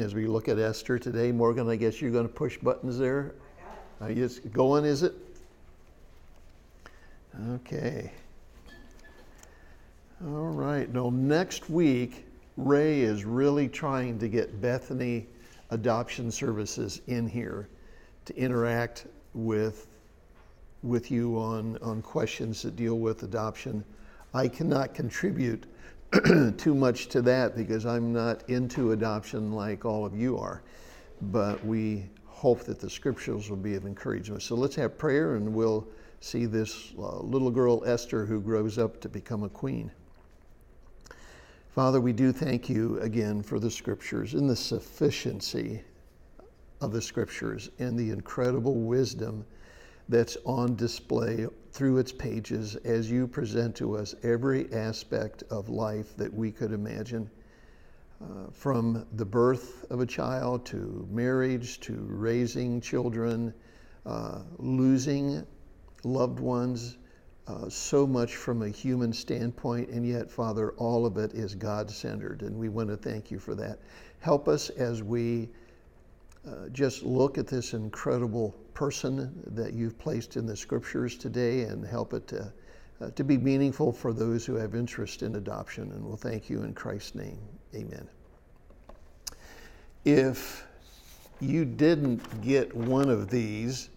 as we look at Esther today. Morgan, I guess you're going to push buttons there. Are you going, is it? Okay. All right. Now, next week, Ray is really trying to get Bethany Adoption Services in here to interact with, with you on, on questions that deal with adoption. I cannot contribute too much to that because I'm not into adoption like all of you are. But we hope that the scriptures will be of encouragement. So let's have prayer and we'll see this uh, little girl, Esther, who grows up to become a queen. Father, we do thank you again for the scriptures and the sufficiency of the scriptures and the incredible wisdom that's on display through its pages as you present to us every aspect of life that we could imagine. Uh, from the birth of a child to marriage to raising children, uh, losing loved ones, uh, so much from a human standpoint, and yet, Father, all of it is God centered, and we want to thank you for that. Help us as we uh, just look at this incredible person that you've placed in the scriptures today and help it to, uh, to be meaningful for those who have interest in adoption. And we'll thank you in Christ's name. Amen. If you didn't get one of these,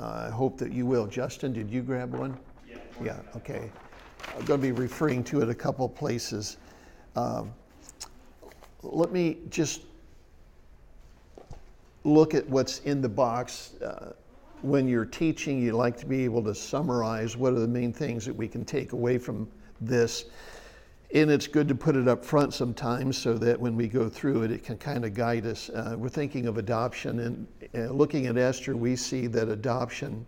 uh, I hope that you will. Justin, did you grab one? Yeah. Yeah, okay. I'm going to be referring to it a couple places. Um, let me just look at what's in the box. Uh, when you're teaching, you like to be able to summarize what are the main things that we can take away from this. And it's good to put it up front sometimes so that when we go through it, it can kind of guide us. Uh, we're thinking of adoption, and uh, looking at Esther, we see that adoption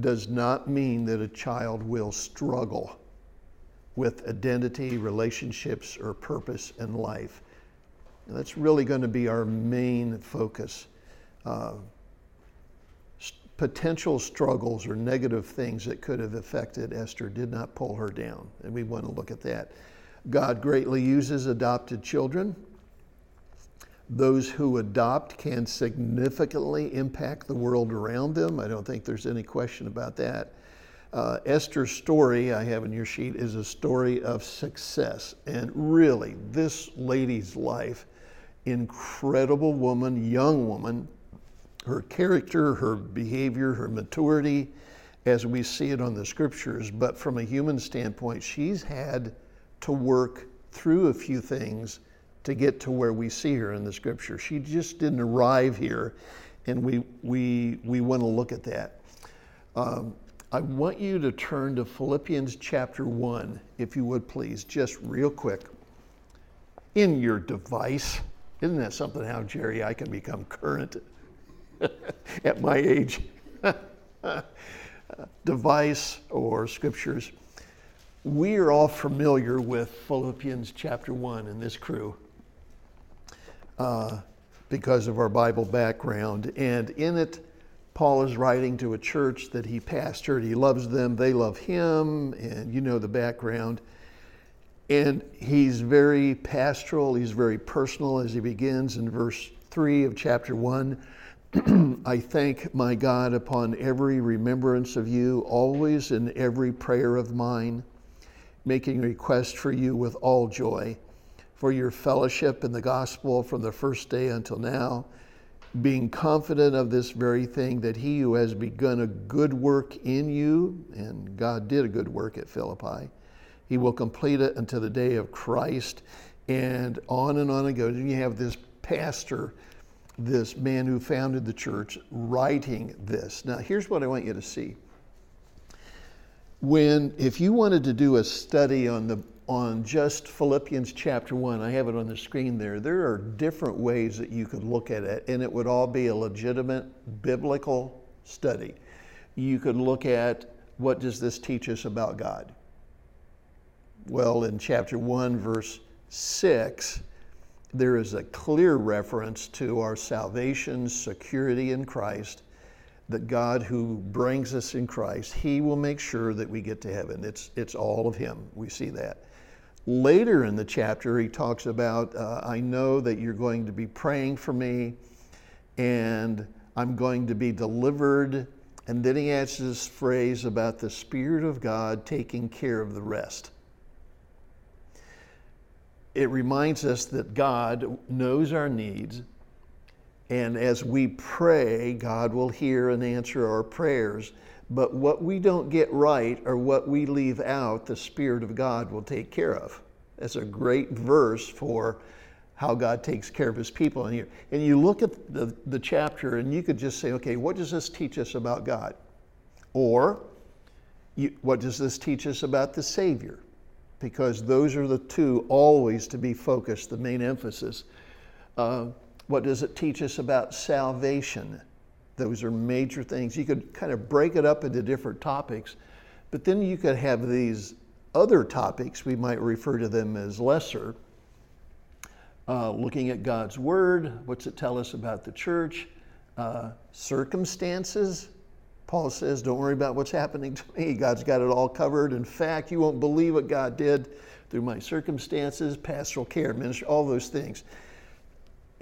does not mean that a child will struggle with identity, relationships, or purpose in life. And that's really going to be our main focus. Uh, potential struggles or negative things that could have affected Esther did not pull her down, and we want to look at that. God greatly uses adopted children. Those who adopt can significantly impact the world around them. I don't think there's any question about that. Uh, Esther's story, I have in your sheet, is a story of success. And really, this lady's life, incredible woman, young woman, her character, her behavior, her maturity, as we see it on the scriptures. But from a human standpoint, she's had to work through a few things to get to where we see her in the scripture. She just didn't arrive here, and we, we, we want to look at that. Um, I want you to turn to Philippians chapter 1, if you would please, just real quick. In your device. Isn't that something how, Jerry, I can become current at my age. Device or scriptures. We are all familiar with Philippians chapter 1 in this crew uh, because of our Bible background. And in it, Paul is writing to a church that he pastored. He loves them, they love him, and you know the background. And he's very pastoral, he's very personal as he begins in verse 3 of chapter 1. I thank my God upon every remembrance of you, always in every prayer of mine, making request for you with all joy, for your fellowship in the gospel from the first day until now, being confident of this very thing, that he who has begun a good work in you, and God did a good work at Philippi, he will complete it until the day of Christ. And on and on it goes. And you have this pastor this man who founded the church writing this. Now, here's what I want you to see. When, if you wanted to do a study on the on just Philippians chapter 1, I have it on the screen there. There are different ways that you could look at it, and it would all be a legitimate biblical study. You could look at what does this teach us about God? Well, in chapter 1, verse 6, there is a clear reference to our salvation, security in Christ, that God who brings us in Christ, He will make sure that we get to heaven. It's, it's all of Him. We see that. later in the chapter, he talks about, uh, I know that you're going to be praying for me and I'm going to be delivered. And then he adds this phrase about the Spirit of God taking care of the rest. It reminds us that God knows our needs, and as we pray, God will hear and answer our prayers. But what we don't get right or what we leave out, the Spirit of God will take care of. That's a great verse for how God takes care of his people. And you, and you look at the, the chapter and you could just say, okay, what does this teach us about God? Or you, what does this teach us about the Savior? Because those are the two always to be focused, the main emphasis. Uh, what does it teach us about salvation? Those are major things. You could kind of break it up into different topics, but then you could have these other topics, we might refer to them as lesser, uh, looking at God's Word, what's it tell us about the church, uh, circumstances. Paul says, Don't worry about what's happening to me. God's got it all covered. In fact, you won't believe what God did through my circumstances, pastoral care, ministry, all those things.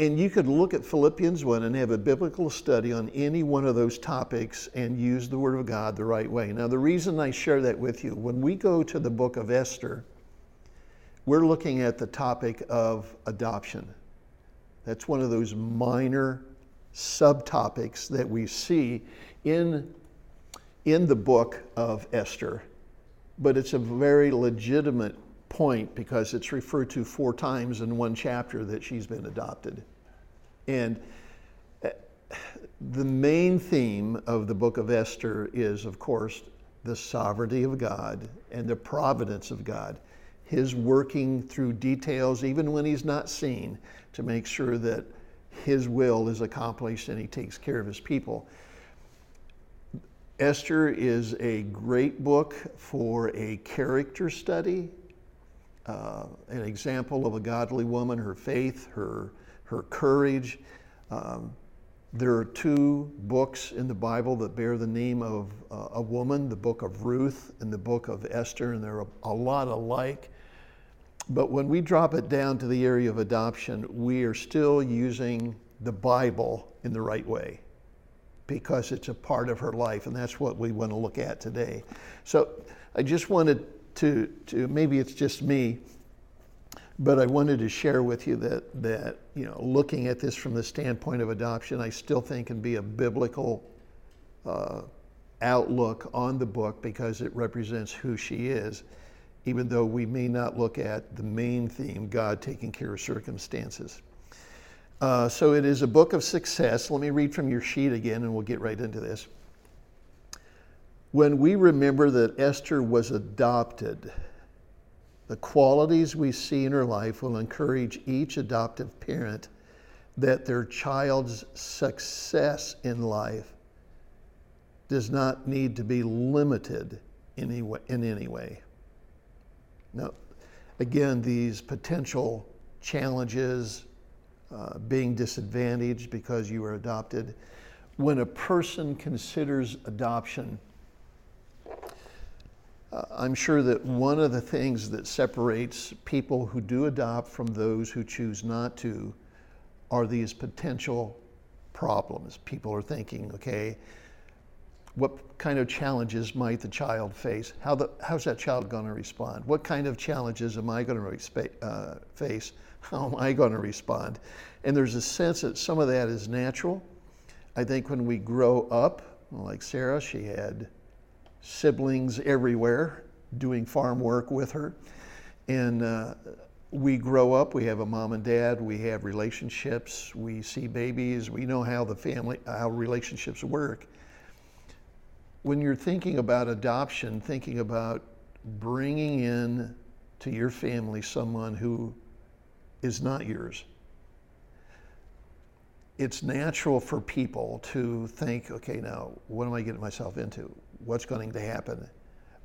And you could look at Philippians 1 and have a biblical study on any one of those topics and use the Word of God the right way. Now, the reason I share that with you, when we go to the book of Esther, we're looking at the topic of adoption. That's one of those minor subtopics that we see in, in the book of Esther. But it's a very legitimate point because it's referred to four times in one chapter that she's been adopted. And uh, the main theme of the book of Esther is, of course, the sovereignty of God and the providence of God. His working through details, even when he's not seen, to make sure that his will is accomplished and he takes care of his people. Esther is a great book for a character study uh, an example of a godly woman, her faith, her, her courage. Um, there are two books in the Bible that bear the name of uh, a woman the book of Ruth and the book of Esther, and they're a, a lot alike. But when we drop it down to the area of adoption, we are still using the Bible in the right way because it's a part of her life, and that's what we want to look at today. So I just wanted to, to maybe it's just me, but I wanted to share with you that, that, you know, looking at this from the standpoint of adoption, I still think can be a biblical uh, outlook on the book because it represents who she is, even though we may not look at the main theme, God taking care of circumstances. Uh, so it is a book of success. Let me read from your sheet again and we'll get right into this. When we remember that Esther was adopted, the qualities we see in her life will encourage each adoptive parent that their child's success in life does not need to be limited in any way. In any way. Now, again, these potential challenges, uh, being disadvantaged because you were adopted, when a person considers adoption, uh, I'm sure that one of the things that separates people who do adopt from those who choose not to are these potential problems. People are thinking, okay, what kind of challenges might the child face? How the, how's that child going to respond? What kind of challenges am I going to uh, face? How am I going to respond? And there's a sense that some of that is natural. I think when we grow up, like Sarah, she had siblings everywhere doing farm work with her. And uh, we grow up, we have a mom and dad, we have relationships, we see babies, we know how the family, how relationships work. When you're thinking about adoption, thinking about bringing in to your family someone who is not yours, it's natural for people to think, okay, now what am I getting myself into? what's going to happen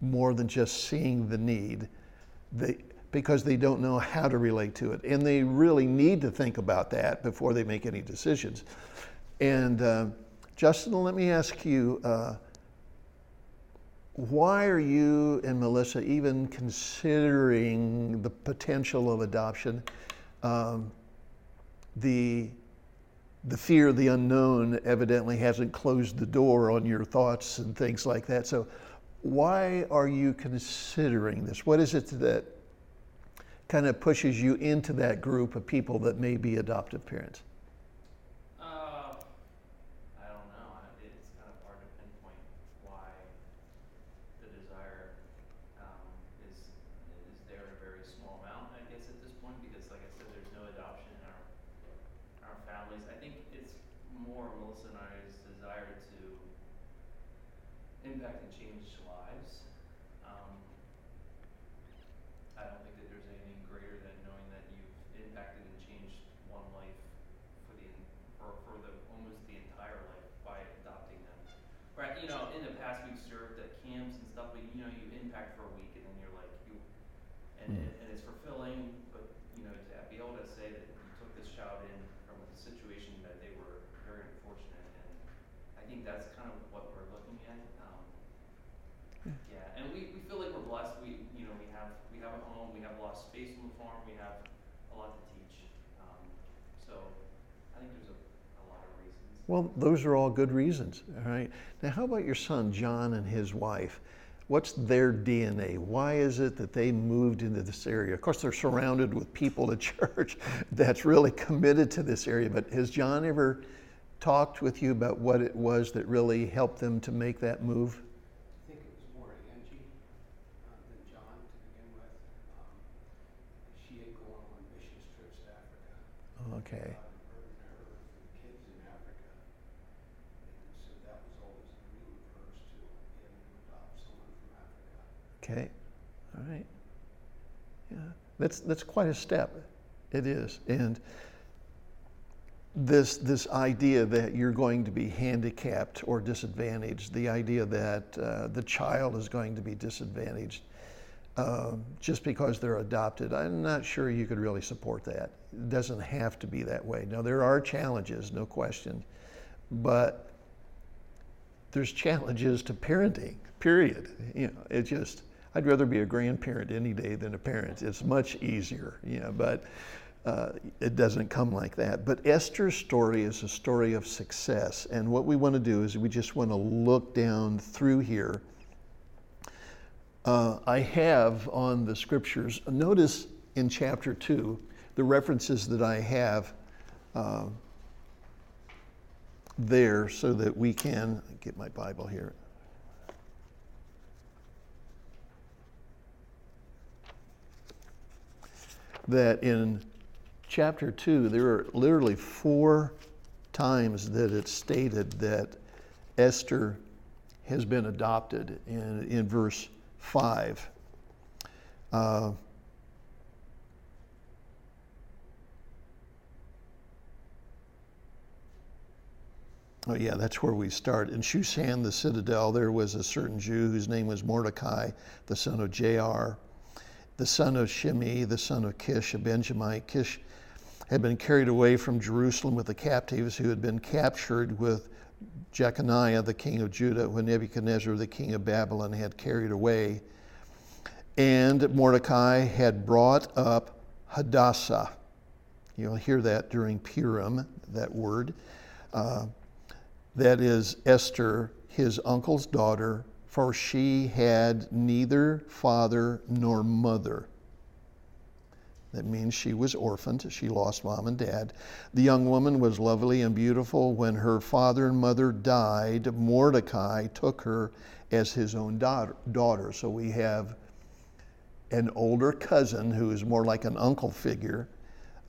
more than just seeing the need they, because they don't know how to relate to it. And they really need to think about that before they make any decisions. And uh, Justin, let me ask you uh, why are you and Melissa even considering the potential of adoption? Um, the the fear of the unknown evidently hasn't closed the door on your thoughts and things like that. So, why are you considering this? What is it that kind of pushes you into that group of people that may be adoptive parents? in the past we've served at camps and stuff, but you know, you impact for a week and then you're like, you, and, mm. and it's fulfilling, but you know, to be able to say that you took this child in from a situation that they were very unfortunate, and I think that's kind of what we're looking at. Um, hmm. yeah, and we, we feel like we're blessed. We you know we have we have a home, we have a lot of space on the farm, we have a lot to teach. Um, so I think there's a well, those are all good reasons. All right. Now, how about your son, John, and his wife? What's their DNA? Why is it that they moved into this area? Of course, they're surrounded with people at church that's really committed to this area, but has John ever talked with you about what it was that really helped them to make that move? I think it was more Angie uh, than John to begin with. Um, she had gone on missions trips to Africa. Okay. Okay, all right. Yeah, that's, that's quite a step. It is. And this, this idea that you're going to be handicapped or disadvantaged, the idea that uh, the child is going to be disadvantaged um, just because they're adopted, I'm not sure you could really support that. It doesn't have to be that way. Now, there are challenges, no question, but there's challenges to parenting, period. You know, it just, I'd rather be a grandparent any day than a parent. It's much easier, you know, but uh, it doesn't come like that. But Esther's story is a story of success. And what we want to do is we just want to look down through here. Uh, I have on the scriptures, notice in chapter 2, the references that I have uh, there so that we can get my Bible here. That in chapter 2, there are literally four times that it's stated that Esther has been adopted in, in verse 5. Uh, Oh, yeah, that's where we start. In Shushan, the citadel, there was a certain Jew whose name was Mordecai, the son of Jair the son of Shimei, the son of Kish, a Benjamite. Kish had been carried away from Jerusalem with the captives who had been captured with Jeconiah, the king of Judah, when Nebuchadnezzar, the king of Babylon, had carried away. And Mordecai had brought up Hadassah. You'll hear that during Purim, that word. Uh, that is Esther, his uncle's daughter, for she had neither father nor mother. That means she was orphaned. She lost mom and dad. The young woman was lovely and beautiful. When her father and mother died, Mordecai took her as his own daughter. So we have an older cousin who is more like an uncle figure,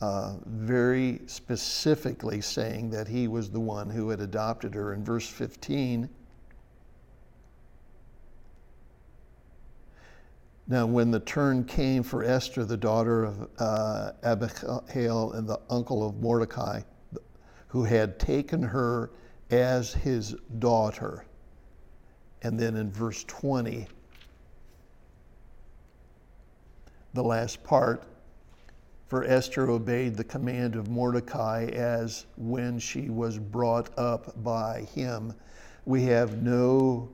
uh, very specifically saying that he was the one who had adopted her. In verse 15, Now, when the turn came for Esther, the daughter of uh, Abihail and the uncle of Mordecai, who had taken her as his daughter, and then in verse 20, the last part, for Esther obeyed the command of Mordecai as when she was brought up by him. We have no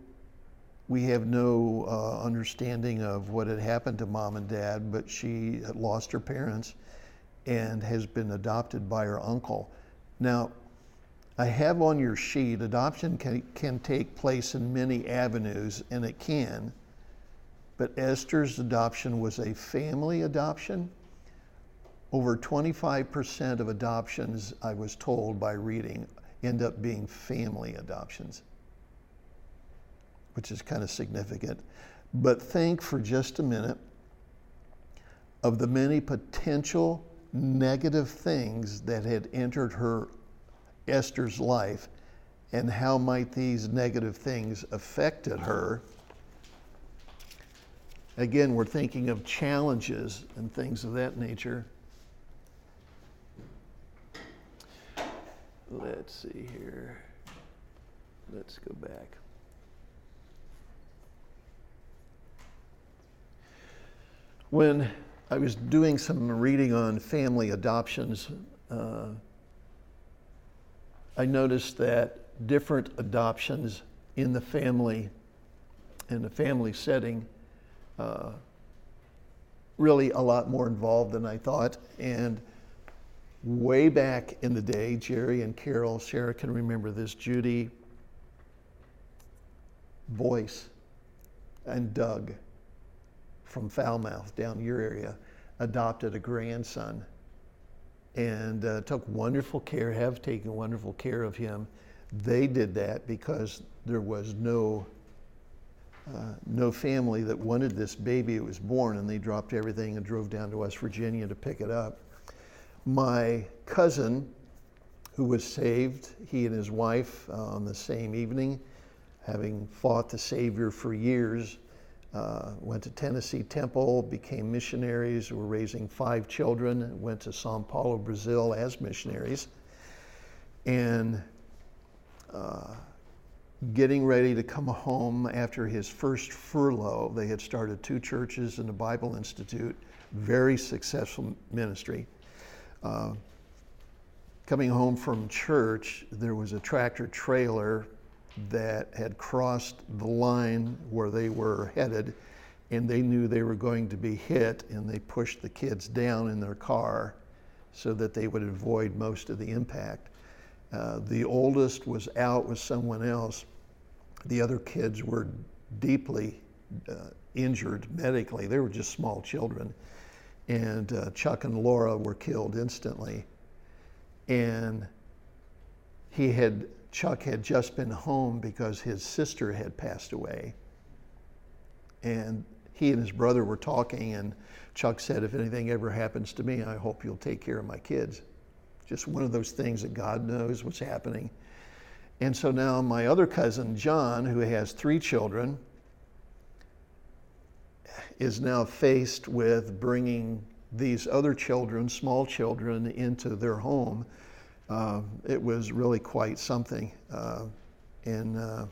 we have no uh, understanding of what had happened to mom and dad, but she lost her parents and has been adopted by her uncle. Now, I have on your sheet adoption can, can take place in many avenues, and it can. But Esther's adoption was a family adoption. Over 25% of adoptions, I was told by reading, end up being family adoptions, which is kind of significant. But think for just a minute of the many potential negative things that had entered her Esther's life and how might these negative things affected her. Again, we're thinking of challenges and things of that nature. Let's see here. Let's go back. When I was doing some reading on family adoptions, uh, I noticed that different adoptions in the family, in the family setting, uh, really a lot more involved than I thought. And way back in the day, Jerry and Carol, Sarah can remember this, Judy, Boyce, and Doug from Falmouth down your area adopted a grandson and uh, took wonderful care, have taken wonderful care of him. They did that because there was no uh, no family that wanted this baby. It was born, and they dropped everything and drove down to West Virginia to pick it up. My cousin, who was saved, he and his wife uh, on the same evening, having fought the Savior for years, uh, went to Tennessee Temple, became missionaries, were raising five children, went to Sao Paulo, Brazil as missionaries, and uh, getting ready to come home after his first furlough. They had started two churches and a Bible Institute, very successful ministry. Uh, coming home from church, there was a tractor trailer that had crossed the line where they were headed and they knew they were going to be hit and they pushed the kids down in their car so that they would avoid most of the impact. Uh, the oldest was out with someone else. The other kids were deeply uh, injured medically. They were just small children. And uh, Chuck and Laura were killed instantly. And he had Chuck had just been home because his sister had passed away. And he and his brother were talking, and Chuck said, If anything ever happens to me, I hope you'll take care of my kids. Just one of those things that God knows what's happening. And so now my other cousin, John, who has three children, is now faced with bringing these other children, small children, into their home uh, it was really quite something. Uh, and uh,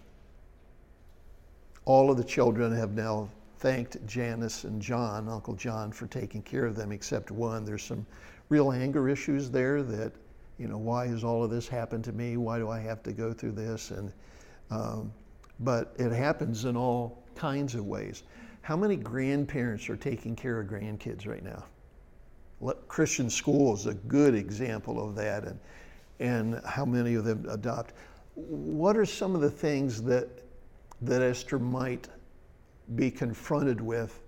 all of the children have now thanked Janice and John, Uncle John, for taking care of them, except one. There's some real anger issues there that, you know, why has all of this happened to me? Why do I have to go through this? And um, but it happens in all kinds of ways. How many grandparents are taking care of grandkids right now? Christian school is a good example of that, and and how many of them adopt. What are some of the things that, that Esther might be confronted with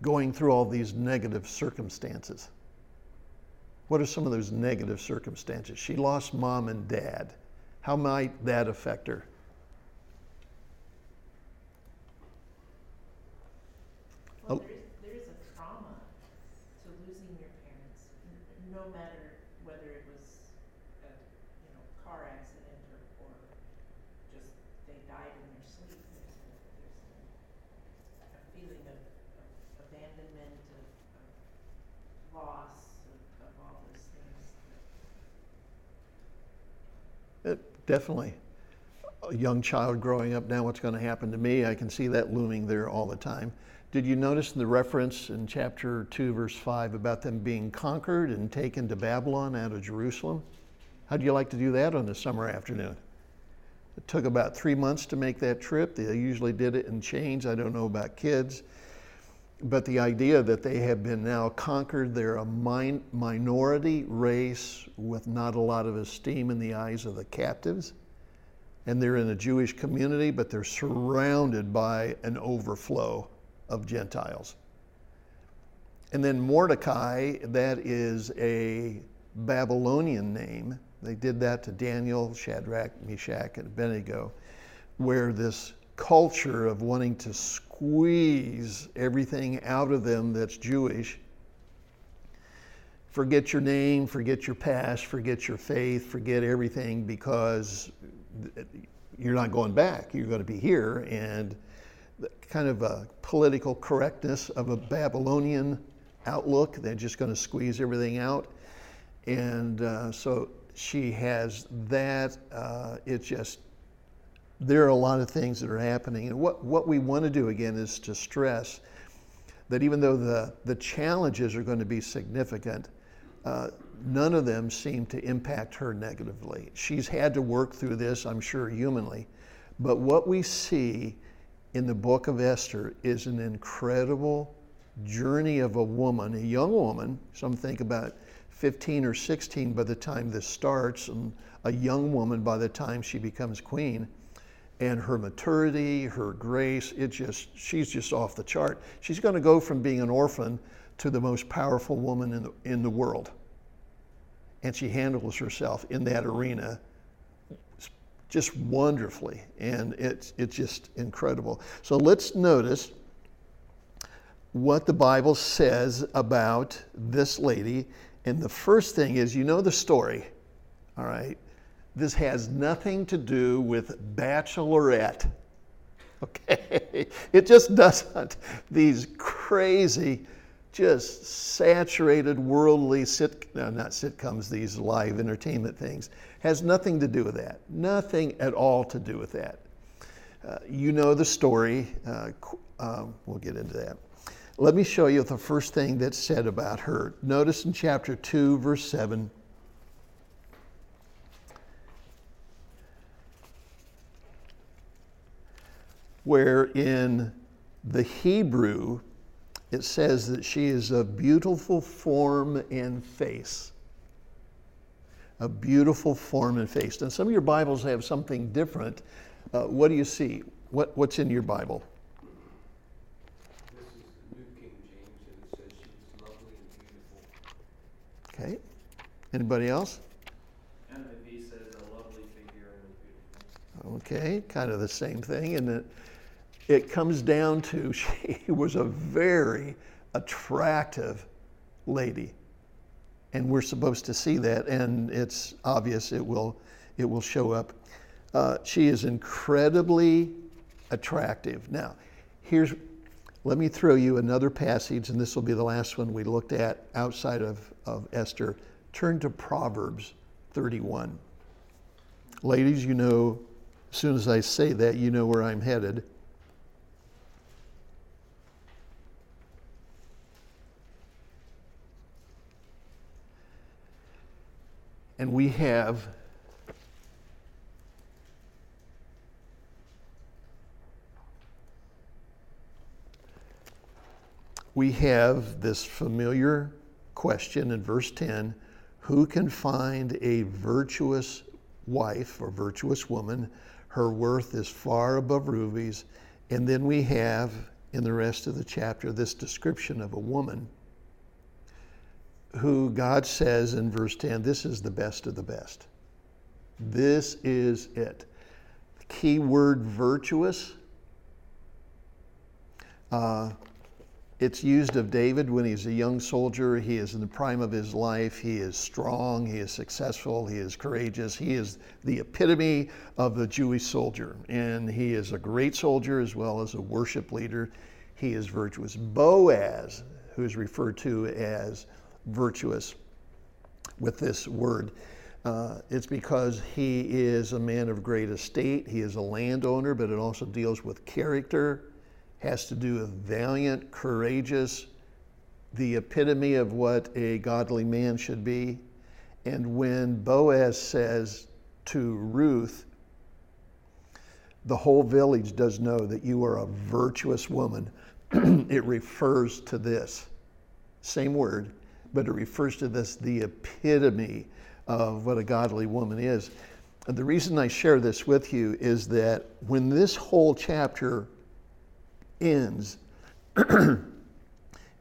going through all these negative circumstances? What are some of those negative circumstances? She lost mom and dad. How might that affect her? Well, there is, there is a trauma to losing your parents, no matter whether it was a, you know, car accident or, or just they died in their sleep, there's a, there's a, a feeling of, of abandonment, of, of loss, of, of all those things. It, definitely. A young child growing up now, what's going to happen to me? I can see that looming there all the time. Did you notice the reference in chapter 2, verse 5 about them being conquered and taken to Babylon out of Jerusalem? How'd you like to do that on a summer afternoon? It took about three months to make that trip. They usually did it in chains. I don't know about kids. But the idea that they have been now conquered, they're a min- minority race with not a lot of esteem in the eyes of the captives. And they're in a Jewish community, but they're surrounded by an overflow of Gentiles. And then Mordecai, that is a Babylonian name. They did that to Daniel, Shadrach, Meshach, and Abednego, where this culture of wanting to squeeze everything out of them that's Jewish. Forget your name, forget your past, forget your faith, forget everything because you're not going back. You're going to be here. And kind of a political correctness of a Babylonian outlook. They're just going to squeeze everything out. And uh, so she has that. Uh, it's just there are a lot of things that are happening. And what, what we want to do again is to stress that even though the, the challenges are going to be significant, uh, none of them seem to impact her negatively. She's had to work through this, I'm sure, humanly. But what we see in the book of Esther is an incredible journey of a woman, a young woman. Some think about 15 or 16 by the time this starts, and a young woman by the time she becomes queen and her maturity, her grace, it just she's just off the chart. She's going to go from being an orphan to the most powerful woman in the, in the world. And she handles herself in that arena just wonderfully. And it's, it's just incredible. So let's notice what the Bible says about this lady. And the first thing is you know the story, all right? This has nothing to do with bachelorette. Okay? It just doesn't. These crazy, just saturated worldly sit no, not sitcoms, these live entertainment things has nothing to do with that. Nothing at all to do with that. Uh, you know the story. Uh, um, we'll get into that. Let me show you the first thing that's said about her. Notice in chapter 2, verse 7. Where in the Hebrew it says that she is of beautiful form and face. A beautiful form and face. And some of your Bibles have something different. Uh, what do you see? What, what's in your Bible? This is the New King James, and it says she was lovely and beautiful. Okay. Anybody else? NIV says a lovely figure and beautiful. Okay, kind of the same thing. And it comes down to she was a very attractive lady. And we're supposed to see that, and it's obvious it will, it will show up. Uh, she is incredibly attractive. Now, here's, let me throw you another passage, and this will be the last one we looked at outside of, of Esther. Turn to Proverbs 31. Ladies, you know, as soon as I say that, you know where I'm headed. And we have we have this familiar question in verse 10 who can find a virtuous wife or virtuous woman? Her worth is far above rubies. And then we have in the rest of the chapter this description of a woman who God says in verse 10 this is the best of the best. This is it. The key word virtuous. Uh, it's used of David when he's a young soldier. He is in the prime of his life. He is strong. He is successful. He is courageous. He is the epitome of the Jewish soldier. And he is a great soldier as well as a worship leader. He is virtuous. Boaz, who is referred to as virtuous with this word. Uh, it's because he is a man of great estate. He is a landowner, but it also deals with character, has to do with valiant, courageous, the epitome of what a godly man should be. And when Boaz says to Ruth, the whole village does know that you are a virtuous woman. it refers to this same word, but it refers to this the epitome of what a godly woman is. And the reason I share this with you is that when this whole chapter ends, in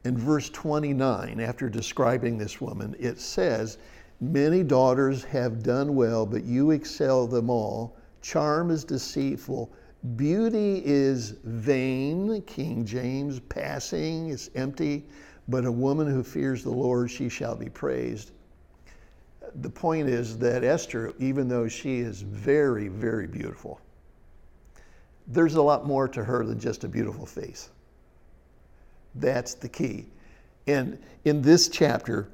verse 29, after describing this woman, it says, Many daughters have done well, but you excel them all. Charm is deceitful. Beauty is vain, King James, passing, it's empty. But a woman who fears the Lord, she shall be praised. The point is that Esther, even though she is very, very beautiful, there's a lot more to her than just a beautiful face. That's the key. And in this chapter,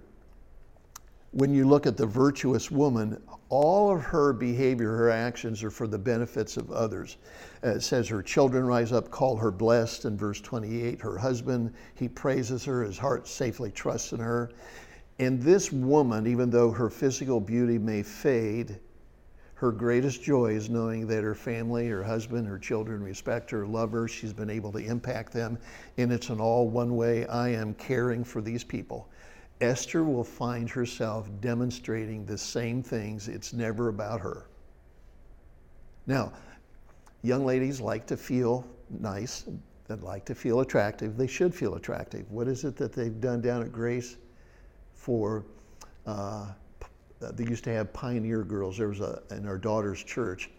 when you look at the virtuous woman, all of her behavior, her actions are for the benefits of others. Uh, it says her children rise up, call her blessed in verse 28. Her husband, he praises her, his heart safely trusts in her. And this woman, even though her physical beauty may fade, her greatest joy is knowing that her family, her husband, her children respect her, love her. She's been able to impact them. And it's an all one way I am caring for these people. Esther will find herself demonstrating the same things. It's never about her. Now, young ladies like to feel nice, they like to feel attractive. They should feel attractive. What is it that they've done down at Grace for? Uh, they used to have pioneer girls. There was a in our daughter's church.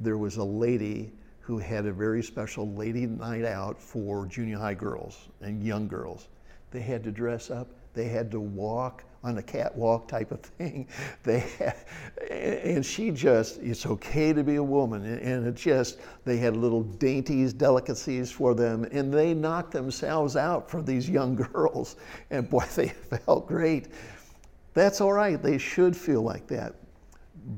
There was a lady who had a very special lady night out for junior high girls and young girls. They had to dress up they had to walk on a catwalk type of thing. They had, and she just, it's okay to be a woman. And it just, they had little dainties, delicacies for them, and they knocked themselves out for these young girls. And boy, they felt great. That's all right. They should feel like that.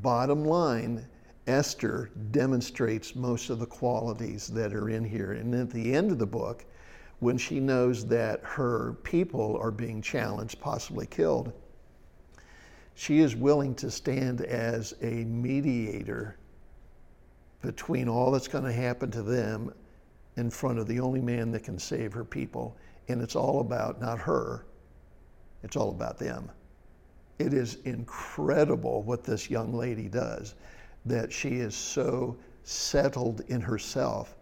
Bottom line, Esther demonstrates most of the qualities that are in here. And at the end of the book, when she knows that her people are being challenged, possibly killed, she is willing to stand as a mediator between all that's going to happen to them in front of the only man that can save her people. And it's all about not her, it's all about them. It is incredible what this young lady does, that she is so settled in herself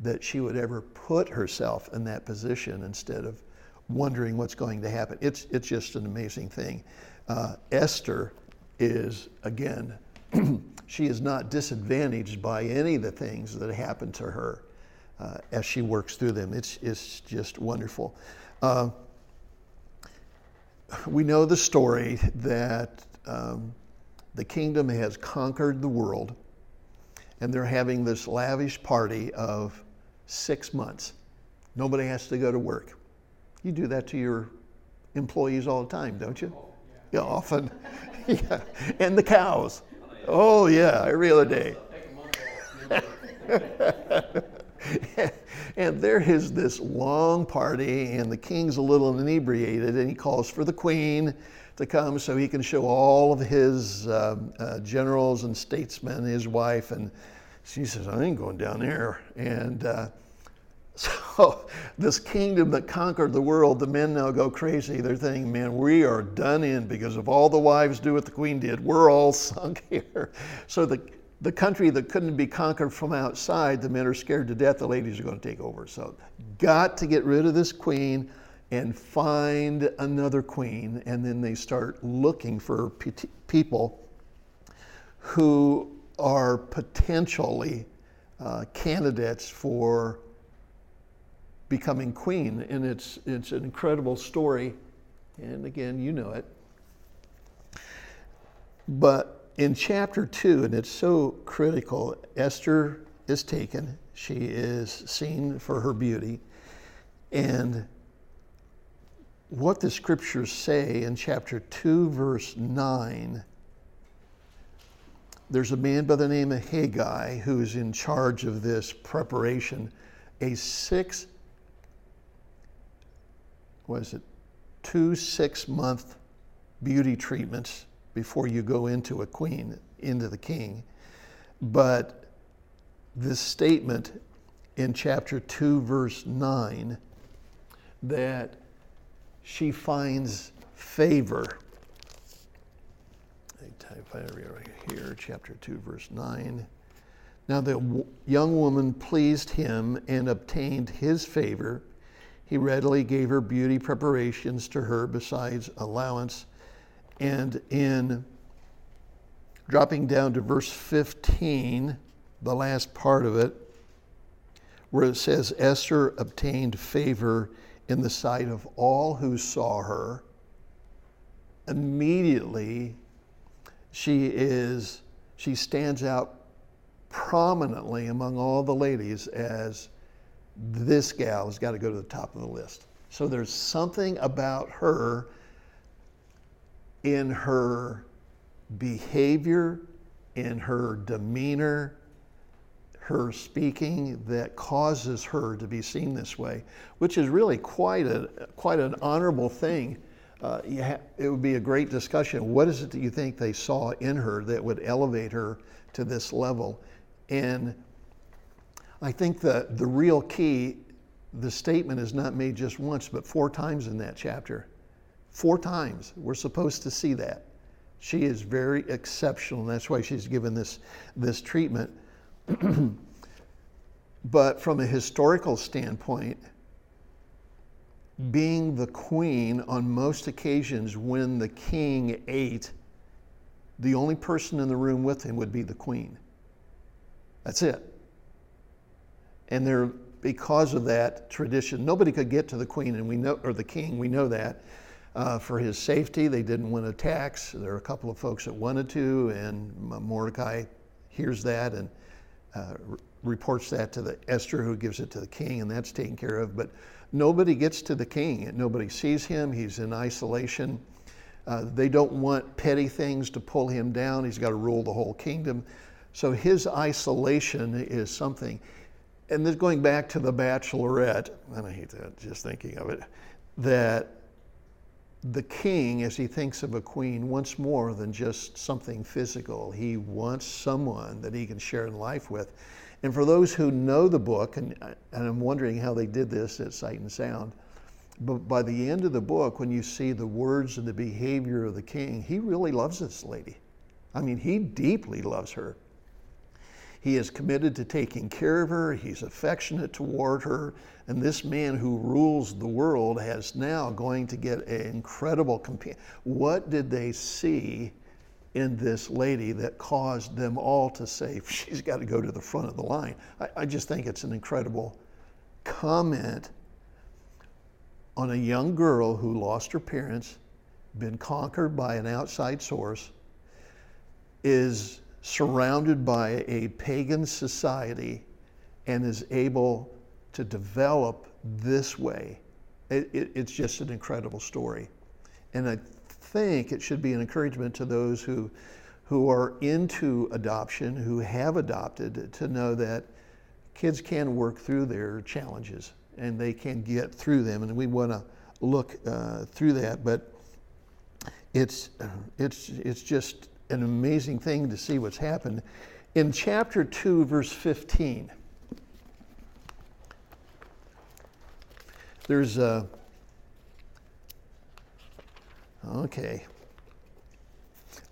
that she would ever put herself in that position instead of wondering what's going to happen. It's, it's just an amazing thing. Uh, Esther is, again, she is not disadvantaged by any of the things that happen to her uh, as she works through them. It's, it's just wonderful. Uh, we know the story that um, the kingdom has conquered the world, and they're having this lavish party of six months. Nobody has to go to work. You do that to your employees all the time, don't you? Oh, Yeah, often. yeah. And the cows. Oh, yeah, every other day. And there is this long party, and the king's a little inebriated, and he calls for the queen to come so he can show all of his um, uh, generals and statesmen, his wife, and she says, I ain't going down there. And uh, so, this kingdom that conquered the world, the men now go crazy. They're thinking, man, we are done in because if all the wives do what the queen did, we're all sunk here. So, the, the country that couldn't be conquered from outside, the men are scared to death, the ladies are going to take over. So, got to get rid of this queen and find another queen. And then they start looking for pe- people who are potentially uh, candidates for becoming queen. And it's, it's an incredible story. And again, you know it. But in chapter two, and it's so critical, Esther is taken. She is seen for her beauty. And what the scriptures say in chapter 2, verse 9 there's a man by the name of Haggai who is in charge of this preparation. A six, what is it, two six month beauty treatments before you go into a queen, into the king. But this statement in chapter 2, verse 9, that she finds favor. I type right here, chapter 2, verse 9. Now the young woman pleased him and obtained his favor. He readily gave her beauty preparations to her besides allowance. And in dropping down to verse 15, the last part of it, where it says Esther obtained favor in the sight of all who saw her, immediately she is she stands out prominently among all the ladies as this gal has got to go to the top of the list. So there's something about her in her behavior, in her demeanor, her speaking that causes her to be seen this way, which is really quite a quite an honorable thing. Uh, ha- it would be a great discussion. What is it that you think they saw in her that would elevate her to this level? And I think that the real key, the statement is not made just once, but four times in that chapter. Four times. We're supposed to see that. She is very exceptional, and that's why she's given this, this treatment. but from a historical standpoint, being the queen on most occasions when the king ate, the only person in the room with him would be the queen. That's it. And there, because of that tradition, nobody could get to the queen, and we know, or the king. We know that. Uh, for his safety, they didn't want tax. There are a couple of folks that wanted to, and Mordecai hears that and uh, reports that to the Esther, who gives it to the king, and that's taken care of. But nobody gets to the king. Nobody sees him. He's in isolation. Uh, they don't want petty things to pull him down. He's got to rule the whole kingdom. So his isolation is something. And this going back to the bachelorette, and I hate that just thinking of it, that the king, as he thinks of a queen, wants more than just something physical. He wants someone that he can share in life with. And for those who know the book, and, and I'm wondering how they did this at Sight and Sound, but by the end of the book, when you see the words and the behavior of the king, he really loves this lady. I mean, he deeply loves her. He is committed to taking care of her, he's affectionate toward her, and this man who rules the world has now going to get an incredible companion. What did they see in this lady that caused them all to say, she's got to go to the front of the line? I, I just think it's an incredible comment on a young girl who lost her parents, been conquered by an outside source, is surrounded by a pagan society and is able to develop this way. It, it, it's just an incredible story. And I think it should be an encouragement to those who, who are into adoption, who have adopted, to know that kids can work through their challenges and they can get through them. And we want to look uh, through that. But it's, it's, it's just an amazing thing to see what's happened. In chapter 2, verse 15, there's a. Okay.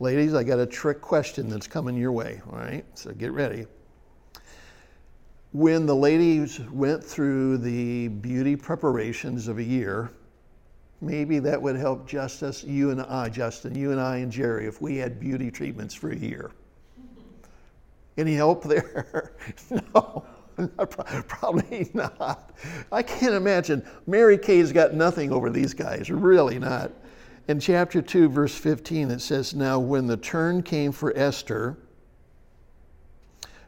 Ladies, I got a trick question that's coming your way, all right? So get ready. When the ladies went through the beauty preparations of a year, maybe that would help Justice, you and I, Justin, you and I and Jerry, if we had beauty treatments for a year. Any help there? no, probably not. I can't imagine. Mary Kay's got nothing over these guys, really not. In chapter 2, verse 15, it says, Now when the turn came for Esther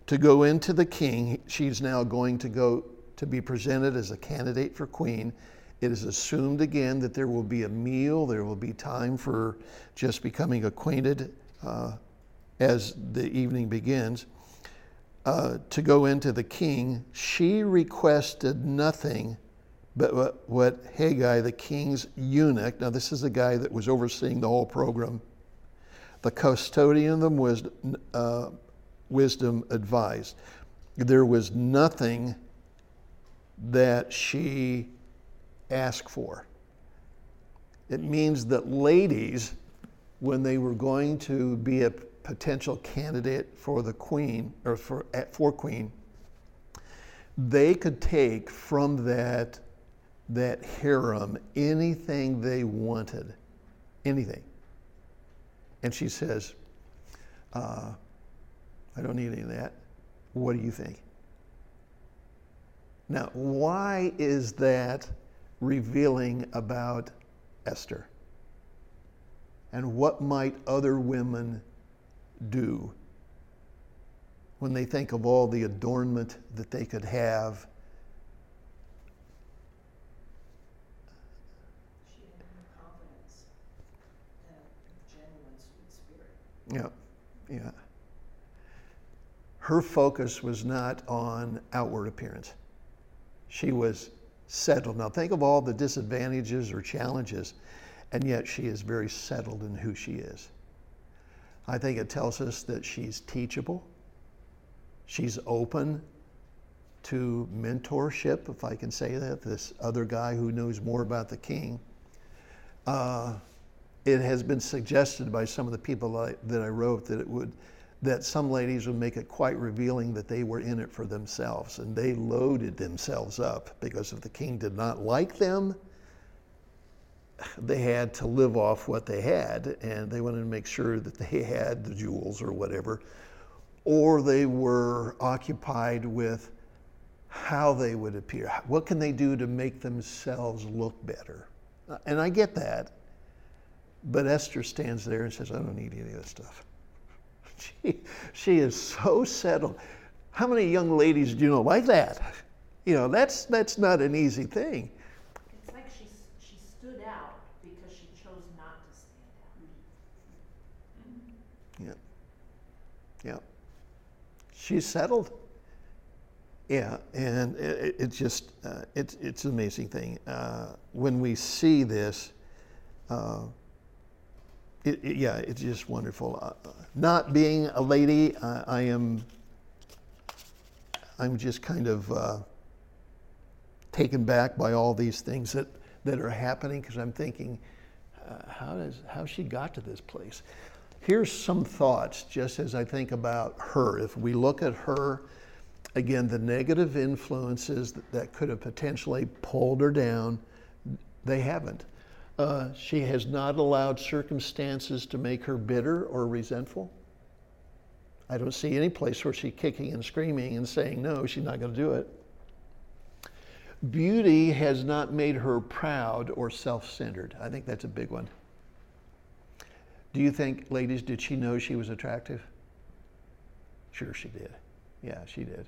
to go into the king, she's now going to go to be presented as a candidate for queen. It is assumed again that there will be a meal, there will be time for just becoming acquainted uh, as the evening begins. Uh, to go into the king, she requested nothing but what, Hegai, the king's eunuch, now this is the guy that was overseeing the whole program, the custodian of wisdom, uh, wisdom advised. there was nothing that she asked for. It means that ladies, when they were going to be a potential candidate for the queen or for, for queen, they could take from that, that harem anything they wanted, anything. And she says, uh, I don't need any of that. What do you think? Now, why is that revealing about Esther? And what might other women do when they think of all the adornment that they could have? She had more confidence and a genuine sweet spirit. Yeah, yeah. Her focus was not on outward appearance. She was settled. Now, think of all the disadvantages or challenges, and yet she is very settled in who she is. I think it tells us that she's teachable, she's open to mentorship, if I can say that, this other guy who knows more about the king. Uh, it has been suggested by some of the people that I, that I wrote that it would that some ladies would make it quite revealing that they were in it for themselves and they loaded themselves up because if the king did not like them they had to live off what they had and they wanted to make sure that they had the jewels or whatever or they were occupied with how they would appear. What can they do to make themselves look better? And i get that but esther stands there and says i don't need any of this stuff she, she is so settled. How many young ladies do you know like that? You know, that's, that's not an easy thing. It's like she, she stood out because she chose not to stand out. Yeah. Yeah. She's settled. Yeah, and it, it just, uh, it's, it's an amazing thing. Uh, when we see this, uh, it, it, yeah, it's just wonderful. Uh, not being a lady, uh, I am. I'm just kind of uh, taken back by all these things that, that are happening because I'm thinking, uh, how does how she got to this place? Here's some thoughts, just as I think about her. If we look at her, again, the negative influences that, that could have potentially pulled her down, they haven't. Uh, she has not allowed circumstances to make her bitter or resentful. I don't see any place where she's kicking and screaming and saying, no, she's not going to do it. Beauty has not made her proud or self centered. I think that's a big one. Do you think, ladies, did she know she was attractive? Sure, she did. Yeah, she did.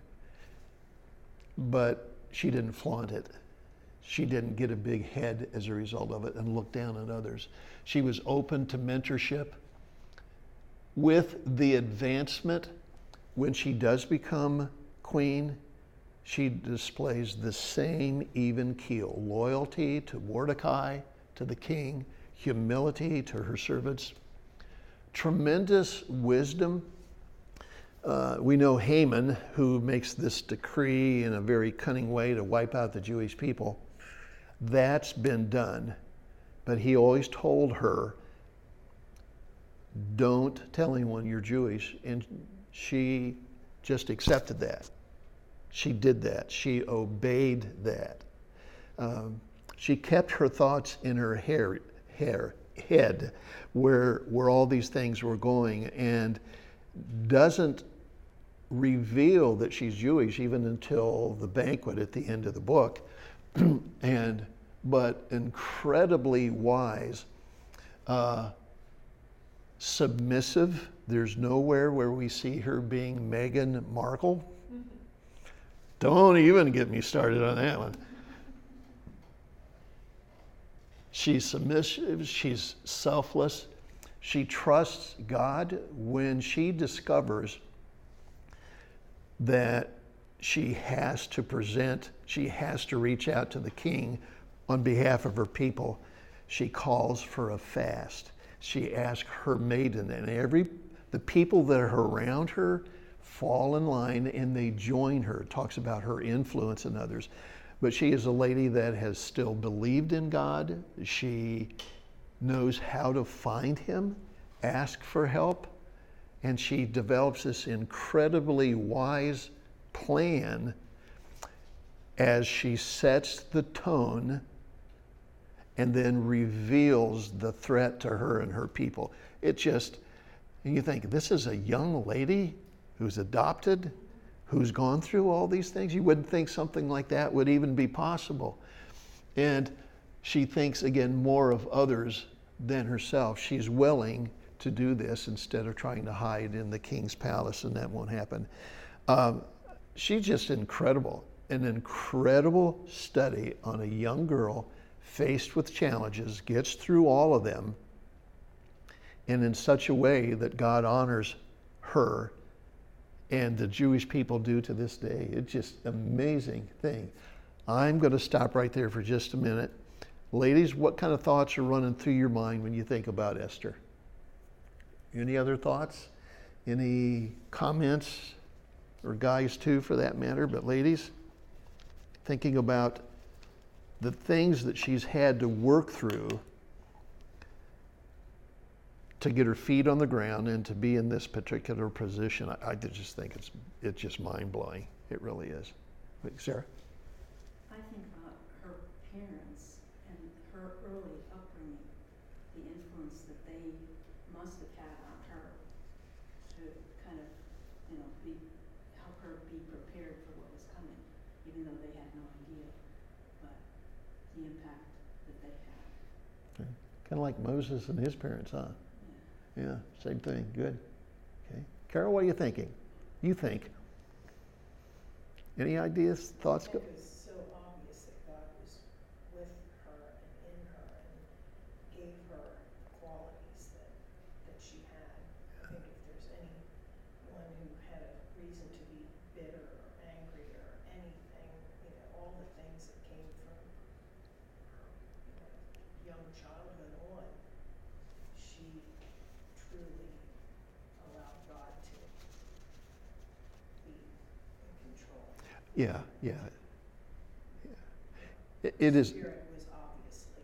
But she didn't flaunt it. She didn't get a big head as a result of it and look down on others. She was open to mentorship. With the advancement, when she does become queen, she displays the same even keel loyalty to Mordecai, to the king, humility to her servants, tremendous wisdom. Uh, we know Haman, who makes this decree in a very cunning way to wipe out the Jewish people. That's been done. But he always told her, don't tell anyone you're Jewish. And she just accepted that. She did that. She obeyed that. Um, she kept her thoughts in her hair, hair, head, where, where all these things were going, and doesn't reveal that she's Jewish even until the banquet at the end of the book. and but incredibly wise, uh, submissive. There's nowhere where we see her being Meghan Markle. Don't even get me started on that one. She's submissive, she's selfless, she trusts God when she discovers that she has to present, she has to reach out to the king on behalf of her people. She calls for a fast. She asks her maiden and every the people that are around her fall in line and they join her. It talks about her influence in others. But she is a lady that has still believed in God. She knows how to find Him, ask for help, and she develops this incredibly wise plan as she sets the tone and then reveals the threat to her and her people. It just, you think, this is a young lady who's adopted, who's gone through all these things. You wouldn't think something like that would even be possible. And she thinks, again, more of others than herself. She's willing to do this instead of trying to hide in the king's palace, and that won't happen. Um, she's just incredible. An incredible study on a young girl faced with challenges, gets through all of them, and in such a way that God honors her and the Jewish people do to this day. It's just amazing thing. I'm going to stop right there for just a minute. Ladies, what kind of thoughts are running through your mind when you think about Esther? Any other thoughts? Any comments? Or guys, too, for that matter, but ladies, thinking about the things that she's had to work through to get her feet on the ground and to be in this particular position, I, I just think it's it's just mind blowing. It really is. Sarah. I think about her parents and her early upbringing, the influence that they must have had on her to kind of, you know, be, help her be prepared for what was coming, even though they had no idea, the impact that they had. Kind of like Moses and his parents, huh? Yeah. Yeah, same thing. Good. Okay. Carol, what are you thinking? You think. Any ideas, thoughts? Go? It was so obvious that God was with her and in her and gave her qualities that, that she had. I think if there's anyone who had a reason to be bitter or angry or anything, you know, all the things that came from her, you know, young childhood on, she truly allowed God to be in control. Yeah, yeah. yeah. It, it is. Obviously.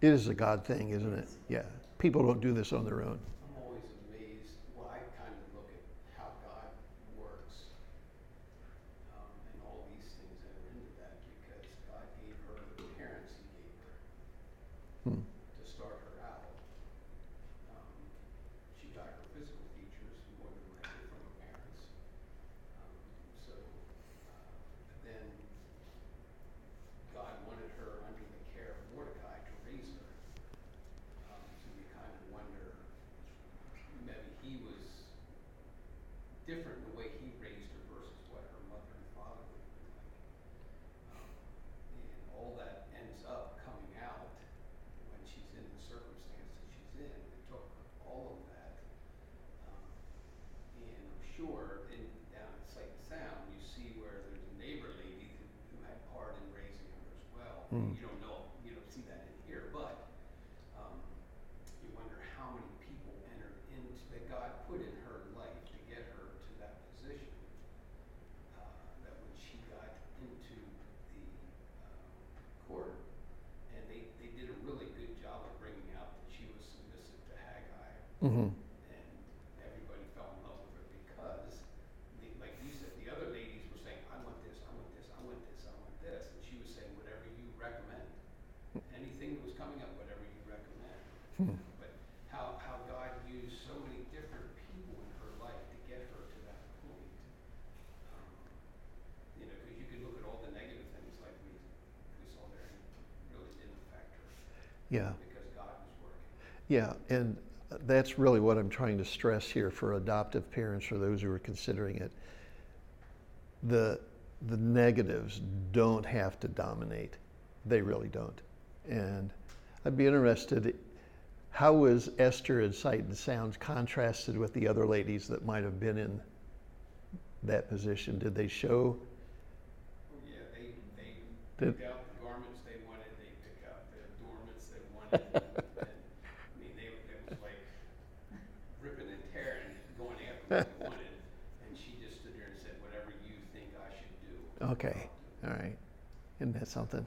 It is a God thing, isn't it? Yeah. People don't do this on their own. I'm always amazed, well, I kind of look at how God works. Um, and all these things that are into that because God gave her the parents he gave her Hmm. to start her out. Um, she got her physical features more than likely from her parents. Um, so, uh, then God wanted her under the care of Mordecai to raise her. Um, so you kind of wonder, maybe he was different in the way he raised her versus what her mother and father would have been like. Um, and all that ends up coming out when she's in the circumstances she's in. It took all of that. Um, and I'm sure in, down at Sight and Sound, you see where there's a neighbor lady who, who had part in raising her as well. Hmm. You don't know, you don't see that in here, but, um, you wonder how many people entered into, that God put in her life to get her to that position. Uh, that when she got into the, uh, court, and they, they did a really good job of bringing out that she was submissive to Haggai Mm-hmm. and everybody fell in love with her because, the, like you said, the other ladies were saying, I want this, I want this, I want this, I want this, and she was saying, whatever you recommend. Anything that was coming up, whatever you recommend. Hmm. But how, how God used so many different people in her life to get her to that point. Um, You know, because you could look at all the negative things like we, we saw there, and it really didn't affect her Yeah. because God was working. Yeah, and that's really what I'm trying to stress here for adoptive parents, for those who are considering it. The, the negatives don't have to dominate. They really don't. And I'd be interested, how was Esther in Sight and Sounds contrasted with the other ladies that might have been in that position? Did they show? Yeah, they, they Did- picked out the garments they wanted, they picked out the adornments they wanted. And she just stood there and said, whatever you think I should do. Okay. All right. Isn't that something?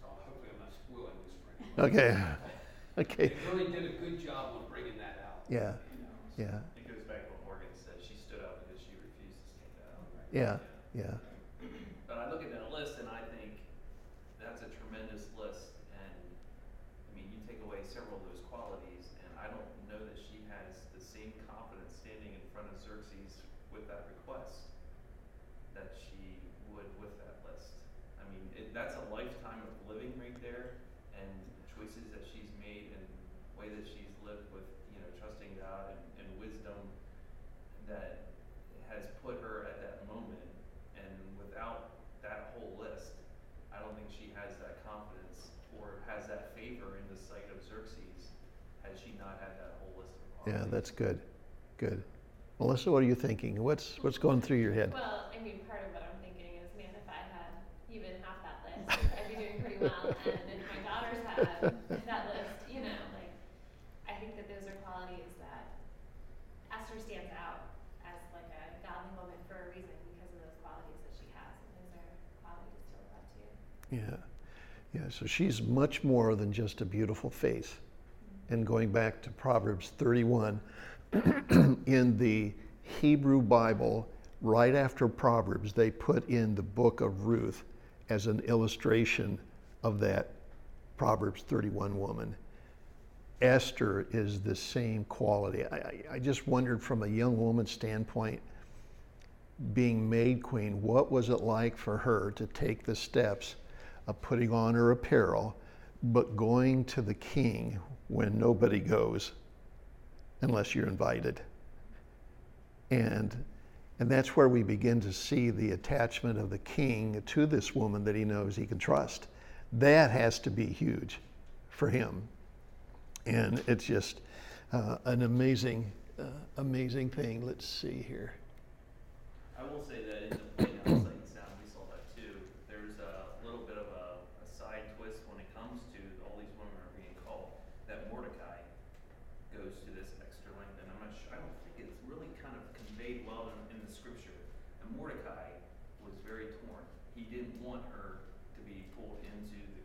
So hopefully I'm not spoiling this for Okay. okay. They really did a good job of bringing that out. Yeah. You know, so. Yeah. It goes back to what Morgan said. She stood up because she refused to stand down. Right? Yeah. Yeah. yeah. But I look at that list and I think that's a tremendous list several of those qualities and I don't know that she has the same confidence standing in front of Xerxes with that request that she would with that list. I mean, it, that's a lifetime of living right there and the choices that she's made and way that she's lived with, you know, trusting God and, and wisdom that has put her at that moment. And without that whole list, I don't think she has that confidence or has that favor in the sight of Xerxes had she not had that whole list of qualities. Yeah, that's good, good. Melissa, what are you thinking? What's, what's going through your head? Well, I mean, part of what I'm thinking is, man, if I had even half that list, I'd be doing pretty well. And if my daughters had that list, you know, like, I think that those are qualities that Esther stands out as like a godly woman for a reason because of those qualities that she has. And those are qualities to live up to. Yeah, yeah. So she's much more than just a beautiful face. And going back to Proverbs 31, in the Hebrew Bible, right after Proverbs, they put in the book of Ruth as an illustration of that Proverbs 31 woman. Esther is the same quality. I, I, just wondered from a young woman's standpoint, being made queen, what was it like for her to take the steps putting on her apparel, but going to the king when nobody goes unless you're invited? And, and that's where we begin to see the attachment of the king to this woman that he knows he can trust. That has to be huge for him. And it's just uh, an amazing, uh, amazing thing. Let's see here. I will say that in the play now, Sight and Sound, we saw that too. There's a little bit of a, a side twist when it comes to all these women are being called. That Mordecai goes to this extra length, and I'm not sure, I don't think it's really kind of conveyed well in, in the scripture. And Mordecai was very torn. He didn't want her to be pulled into the,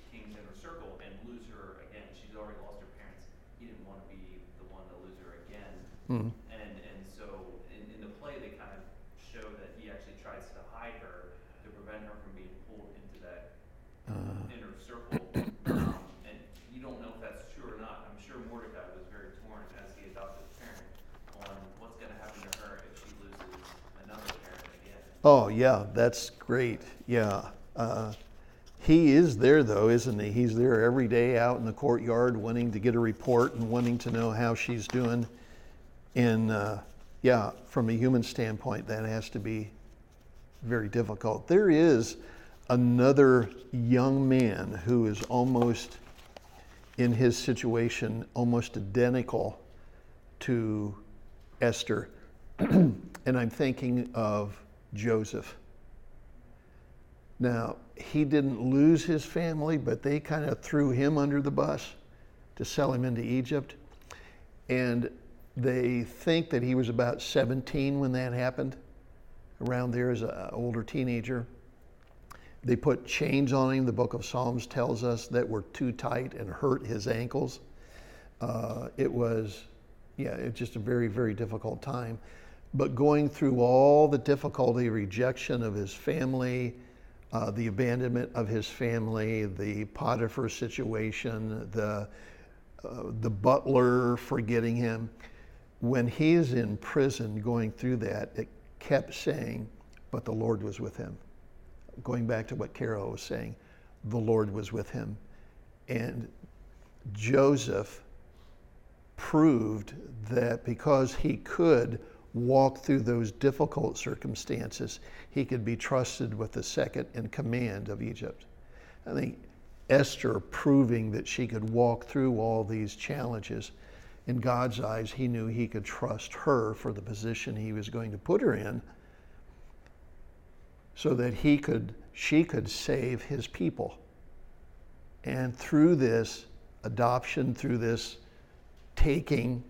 the king's inner circle and lose her again. She's already lost her parents. He didn't want to be the one to lose her again. Mm. And and so in, in the play, they kind of show that he actually tries to hide her to prevent her from being pulled into that Uh, inner circle. Um, and you don't know if that's true or not. I'm sure Mordecai was very torn as the adoptive parent on what's going to happen to her if she loses another parent again. Oh, yeah, that's great. Yeah. Uh, he is there, though, isn't he? He's there every day out in the courtyard wanting to get a report and wanting to know how she's doing. And uh, yeah, from a human standpoint, that has to be very difficult. There is another young man who is almost in his situation, almost identical to Esther. and I'm thinking of Joseph. Now, he didn't lose his family, but they kind of threw him under the bus to sell him into Egypt. And they think that he was about 17 when that happened, around there as an older teenager. They put chains on him, the book of Psalms tells us, that were too tight and hurt his ankles. Uh, it was, yeah, it's just a very, very difficult time. But going through all the difficulty, rejection of his family, uh, the abandonment of his family, the Potiphar situation, the, uh, the butler forgetting him, when he is in prison going through that, it kept saying, but the Lord was with him. Going back to what Carol was saying, the Lord was with him. And Joseph proved that because he could walk through those difficult circumstances, he could be trusted with the second in command of Egypt. I think Esther proving that she could walk through all these challenges. In God's eyes, he knew he could trust her for the position he was going to put her in so that he could she could save his people. And through this adoption, through this taking,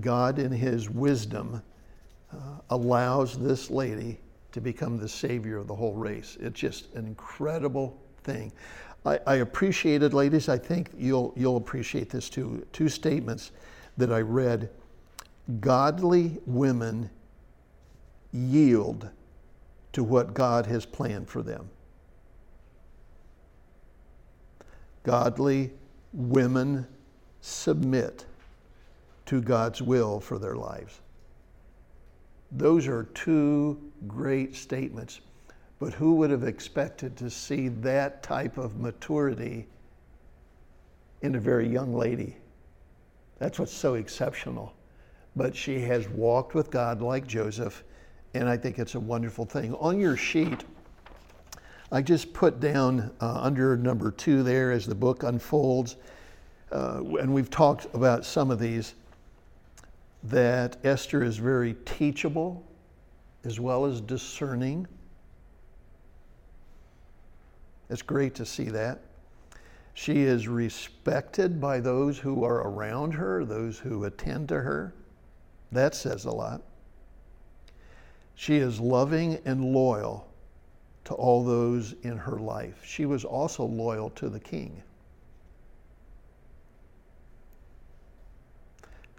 God in his wisdom uh, allows this lady to become the savior of the whole race. It's just an incredible thing. I, I appreciate it, ladies. I think you'll, you'll appreciate this too. Two statements that I read Godly women yield to what God has planned for them. Godly women submit to God's will for their lives. Those are two great statements. But who would have expected to see that type of maturity in a very young lady? That's what's so exceptional. But she has walked with God like Joseph, and I think it's a wonderful thing. On your sheet, I just put down uh, under number two there as the book unfolds, uh, and we've talked about some of these, that Esther is very teachable as well as discerning. It's great to see that. She is respected by those who are around her, those who attend to her. That says a lot. She is loving and loyal to all those in her life. She was also loyal to the king.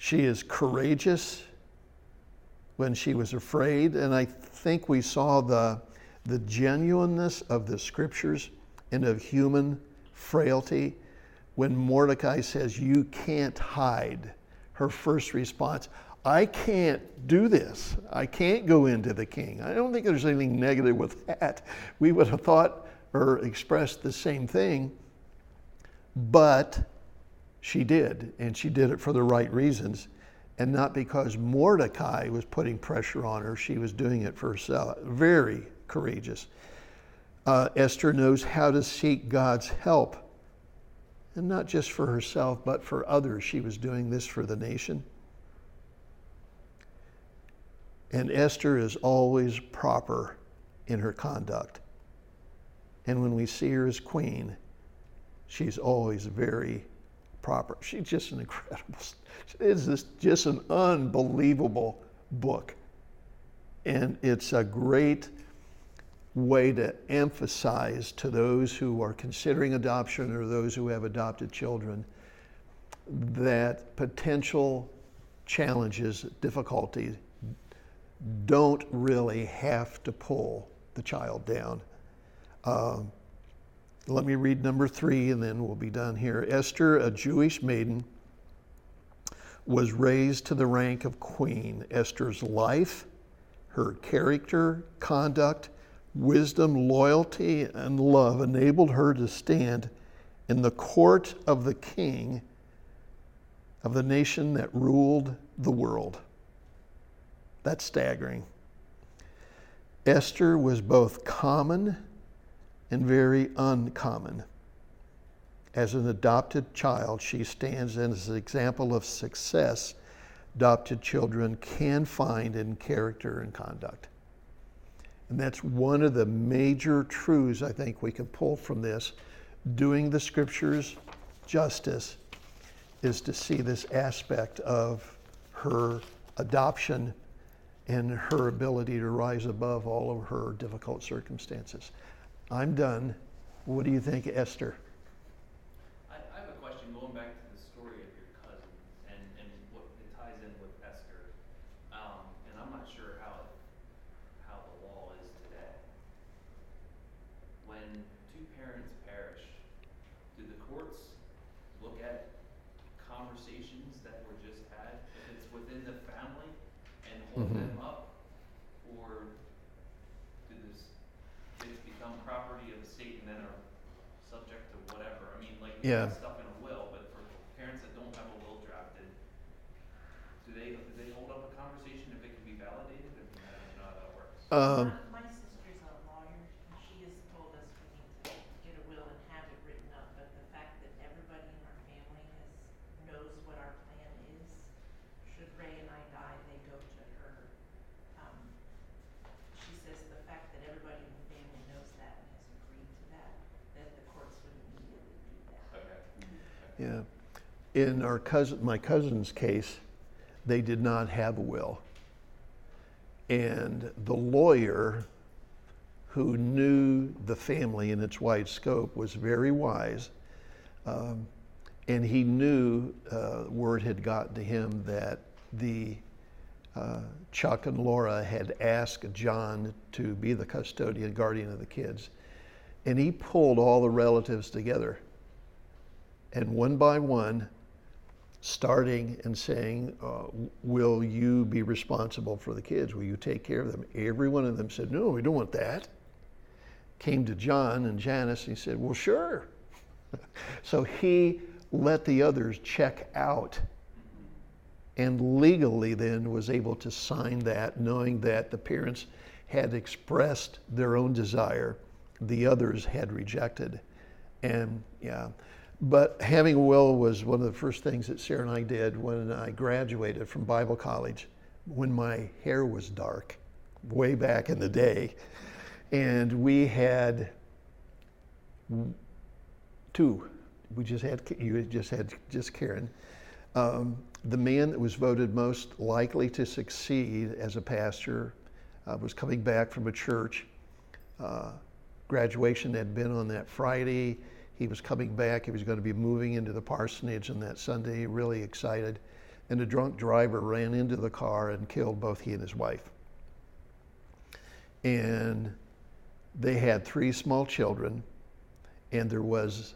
She is courageous when she was afraid, and I think we saw the, the genuineness of the scriptures and of human frailty when Mordecai says, You can't hide. Her first response, I can't do this. I can't go into the king. I don't think there's anything negative with that. We would have thought or expressed the same thing, but she did, and she did it for the right reasons, and not because Mordecai was putting pressure on her. She was doing it for herself. Very courageous. Uh, Esther knows how to seek God's help, and not just for herself, but for others. She was doing this for the nation. And Esther is always proper in her conduct. And when we see her as queen, she's always very proper. She's just an incredible, it's just, just an unbelievable book. And it's a great way to emphasize to those who are considering adoption or those who have adopted children that potential challenges, difficulties don't really have to pull the child down. Um, let me read number three and then we'll be done here. Esther, a Jewish maiden, was raised to the rank of queen. Esther's life, her character, conduct, wisdom, loyalty, and love enabled her to stand in the court of the king of the nation that ruled the world. That's staggering. Esther was both common and very uncommon. As an adopted child, she stands as an example of success adopted children can find in character and conduct. And that's one of the major truths I think we can pull from this. Doing the scriptures justice is to see this aspect of her adoption and her ability to rise above all of her difficult circumstances. I'm done. What do you think, Esther? I, I have a question going back to the story of your cousin and, and what it ties in with Esther. Um, and I'm not sure how it, how the law is today. When two parents perish, do the courts look at conversations that were just had, if it's within the family, and hold Mhm. them up? Or do this, kids become property of the state and then are subject to whatever? I mean, like, you Yeah. have stuff in a will, but for parents that don't have a will drafted, do they, do they hold up a conversation if it can be validated? I mean, I don't know how that works. Um, My, my sister's a lawyer, and she has told us we need to get a will and have it written up, but the fact that everybody in our family has, knows what our plan is, should Ray and I die, they go to her. Um, she says the fact that everybody in the family knows that and has agreed to that, that the courts would immediately do that. Okay. Yeah. In our cousin, my cousin's case, they did not have a will. And the lawyer who knew the family in its wide scope, was very wise. Um, and he knew uh, word had gotten to him that the uh, Chuck and Laura had asked John to be the custodian, guardian of the kids. And he pulled all the relatives together. And one by one, starting and saying, uh, Will you be responsible for the kids? Will you take care of them? Every one of them said, No, we don't want that. Came to John and Janice, and he said, Well, sure. so he let the others check out and legally then was able to sign that, knowing that the parents had expressed their own desire, the others had rejected. And yeah, but having a will was one of the first things that Sarah and I did when I graduated from Bible college, when my hair was dark, way back in the day. And we had two. We just had, you just had just Karen. Um, the man that was voted most likely to succeed as a pastor uh, was coming back from a church. Uh, graduation had been on that Friday. He was coming back. He was going to be moving into the parsonage on that Sunday, really excited. And a drunk driver ran into the car and killed both he and his wife. And they had three small children, and there was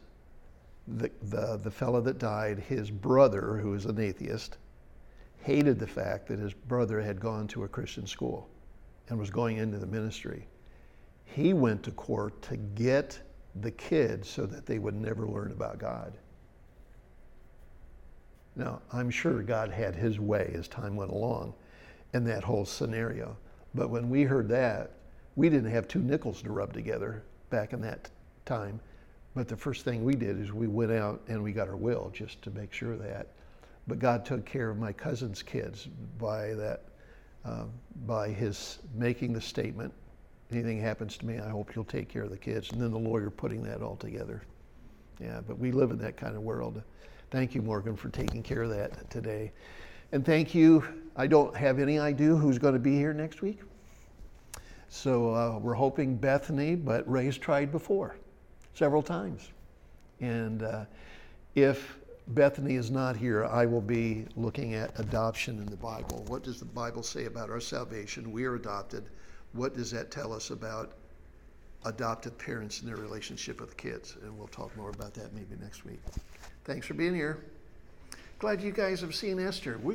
the, the, the fellow that died, his brother, who is an atheist, hated the fact that his brother had gone to a Christian school and was going into the ministry. He went to court to get the kids so that they would never learn about God. Now, I'm sure God had his way as time went along in that whole scenario. But when we heard that, we didn't have two nickels to rub together back in that time. But the first thing we did is we went out and we got our will just to make sure that. But God took care of my cousin's kids by that, um, by his making the statement. Anything happens to me, I hope you'll take care of the kids. And then the lawyer putting that all together. Yeah, but we live in that kind of world. Thank you, Morgan, for taking care of that today. And thank you. I don't have any idea who's going to be here next week. So uh, we're hoping Bethany, but Ray's tried before several times. And uh, if Bethany is not here, I will be looking at adoption in the Bible. What does the Bible say about our salvation? We are adopted. What does that tell us about adopted parents and their relationship with kids? And we'll talk more about that maybe next week. Thanks for being here. Glad you guys have seen Esther. We,